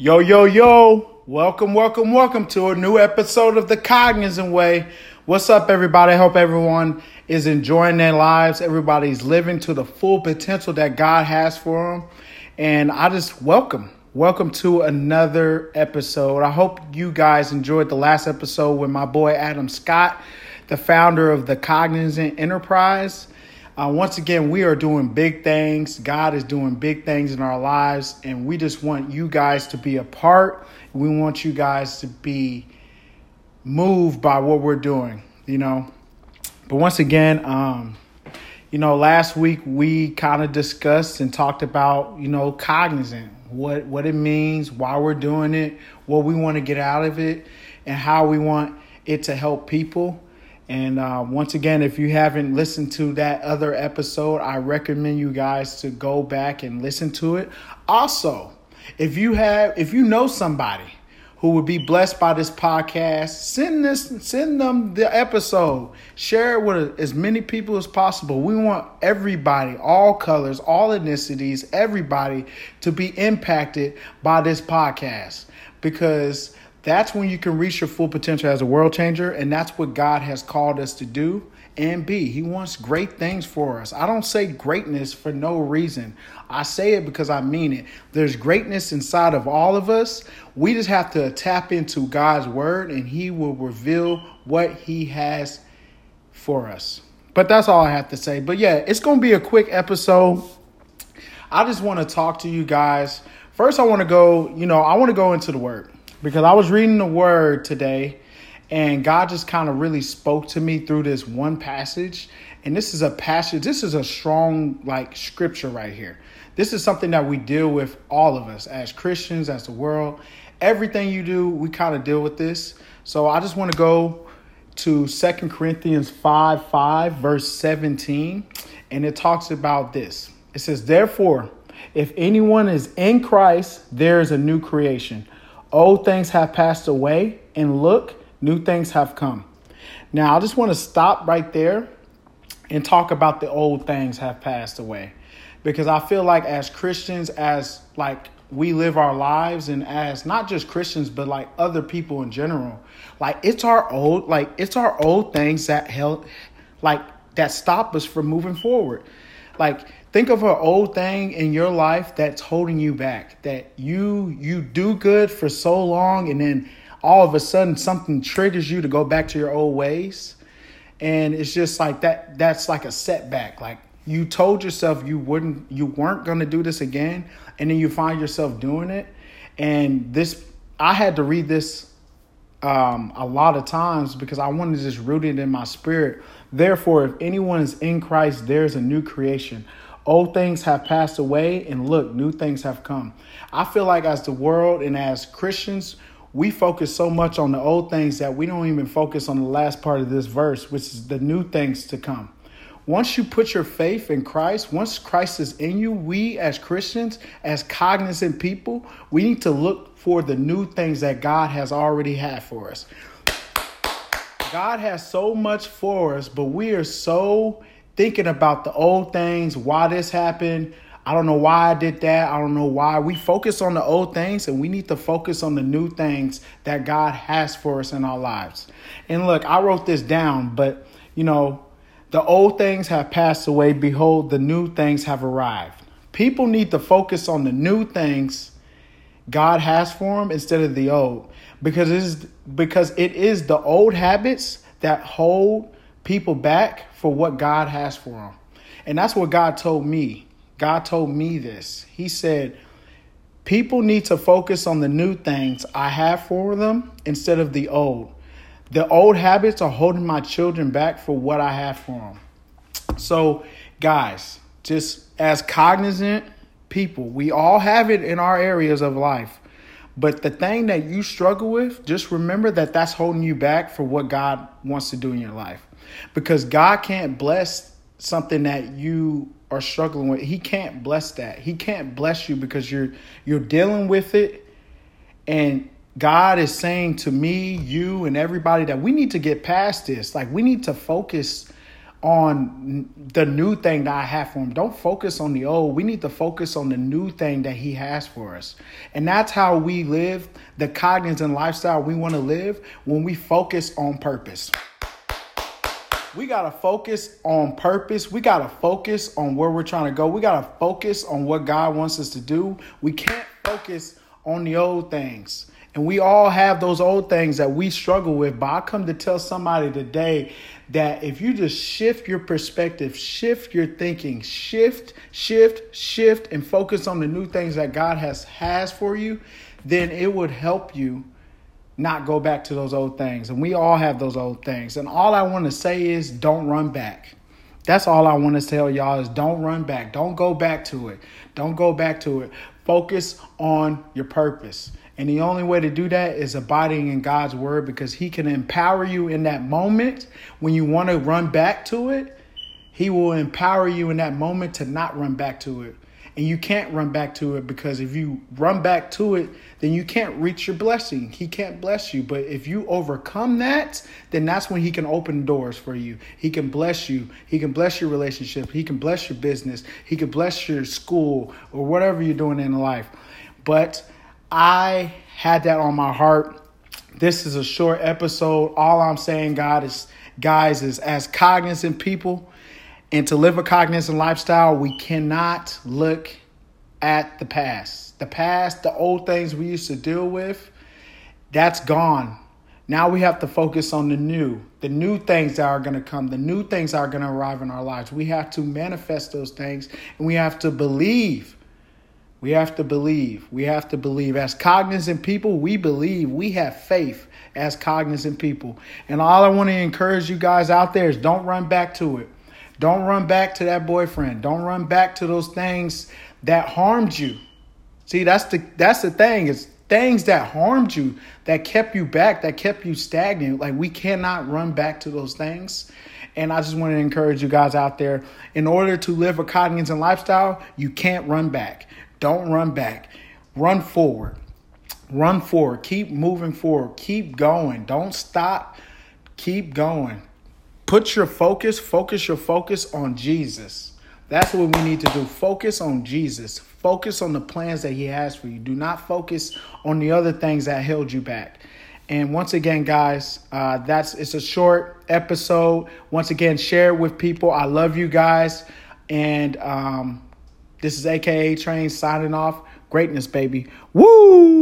Yo, yo, yo. Welcome, welcome, welcome to a new episode of The Cognizant Way. What's up, everybody? I hope everyone is enjoying their lives. Everybody's living to the full potential that God has for them. And I just welcome, welcome to another episode. I hope you guys enjoyed the last episode with my boy Adam Scott, the founder of the Cognizant Enterprise. Uh, once again, we are doing big things. God is doing big things in our lives, and we just want you guys to be a part. We want you guys to be moved by what we're doing, you know. But once again, um, you know, last week we kind of discussed and talked about, you know, cognizant, what what it means, why we're doing it, what we want to get out of it, and how we want it to help people. And uh, once again, if you haven't listened to that other episode, I recommend you guys to go back and listen to it. Also, if you have, if you know somebody who would be blessed by this podcast, send this, send them the episode. Share it with as many people as possible. We want everybody, all colors, all ethnicities, everybody to be impacted by this podcast because that's when you can reach your full potential as a world changer. And that's what God has called us to do and be. He wants great things for us. I don't say greatness for no reason. I say it because I mean it. There's greatness inside of all of us. We just have to tap into God's word and He will reveal what He has for us. But that's all I have to say. But yeah, it's going to be a quick episode. I just want to talk to you guys. First, I want to go, you know, I want to go into the word because I was reading the word today and God just kind of really spoke to me through this one passage. And this is a passage, this is a strong like scripture right here. This is something that we deal with all of us as Christians, as the world. Everything you do, we kind of deal with this. So I just want to go to Second Corinthians 5 5, verse 17. And it talks about this. It says, Therefore, if anyone is in Christ, there is a new creation. Old things have passed away, and look, new things have come. Now, I just want to stop right there and talk about the old things have passed away. Because I feel like as Christians, as like we live our lives and as not just Christians, but like other people in general, like it's our old, like it's our old things that help, like that stop us from moving forward. Like think of an old thing in your life that's holding you back that you you do good for so long and then all of a sudden something triggers you to go back to your old ways. And it's just like that that's like a setback. Like you told yourself you wouldn't you weren't going to do this again and then you find yourself doing it. And this i had to read this um, a lot of times because i wanted to just root it in my spirit therefore if anyone is in christ there's a new creation Old things have passed away, and look, new things have come. I feel like as the world and as Christians, we focus so much on the old things that we don't even focus on the last part of this verse, which is the new things to come. Once you put your faith in Christ, once Christ is in you, we as Christians, as cognizant people, we need to look for the new things that God has already had for us. God has so much for us, but we are so thinking about the old things, why this happened. I don't know why I did that. I don't know why. We focus on the old things and we need to focus on the new things that God has for us in our lives. And look, I wrote this down, but you know, the old things have passed away. Behold, the new things have arrived. People need to focus on the new things God has for them instead of the old because it is because it is the old habits that hold people back for what God has for them. And that's what God told me. God told me this. He said, People need to focus on the new things I have for them instead of the old. The old habits are holding my children back for what I have for them. So, guys, just as cognizant people, we all have it in our areas of life. But the thing that you struggle with, just remember that that's holding you back for what God wants to do in your life because God can't bless something that you are struggling with. He can't bless that. He can't bless you because you're you're dealing with it and God is saying to me, you and everybody that we need to get past this. Like we need to focus on the new thing that I have for him. Don't focus on the old. We need to focus on the new thing that he has for us. And that's how we live the cognizant lifestyle we want to live when we focus on purpose. We got to focus on purpose. We got to focus on where we're trying to go. We got to focus on what God wants us to do. We can't focus on the old things. And we all have those old things that we struggle with. But I come to tell somebody today that if you just shift your perspective, shift your thinking, shift, shift, shift, and focus on the new things that God has has for you, then it would help you not go back to those old things. And we all have those old things. And all I want to say is don't run back. That's all I want to tell y'all is don't run back. Don't go back to it. Don't go back to it. Focus on your purpose. And the only way to do that is abiding in God's word because He can empower you in that moment when you want to run back to it. He will empower you in that moment to not run back to it. And you can't run back to it because if you run back to it, then you can't reach your blessing. He can't bless you. But if you overcome that, then that's when He can open doors for you. He can bless you. He can bless your relationship. He can bless your business. He can bless your school or whatever you're doing in life. But I had that on my heart. This is a short episode. All I'm saying, God, is guys, is as cognizant people and to live a cognizant lifestyle, we cannot look at the past. The past, the old things we used to deal with, that's gone. Now we have to focus on the new, the new things that are going to come, the new things that are going to arrive in our lives. We have to manifest those things and we have to believe we have to believe. We have to believe. As cognizant people, we believe. We have faith as cognizant people. And all I want to encourage you guys out there is don't run back to it. Don't run back to that boyfriend. Don't run back to those things that harmed you. See, that's the that's the thing. It's things that harmed you, that kept you back, that kept you stagnant. Like we cannot run back to those things. And I just want to encourage you guys out there in order to live a cognizant lifestyle, you can't run back. Don't run back. Run forward. Run forward. Keep moving forward. Keep going. Don't stop. Keep going. Put your focus, focus your focus on Jesus. That's what we need to do. Focus on Jesus. Focus on the plans that He has for you. Do not focus on the other things that held you back. And once again, guys, uh, that's it's a short episode. Once again, share it with people. I love you guys, and um, this is AKA Train signing off. Greatness, baby. Woo!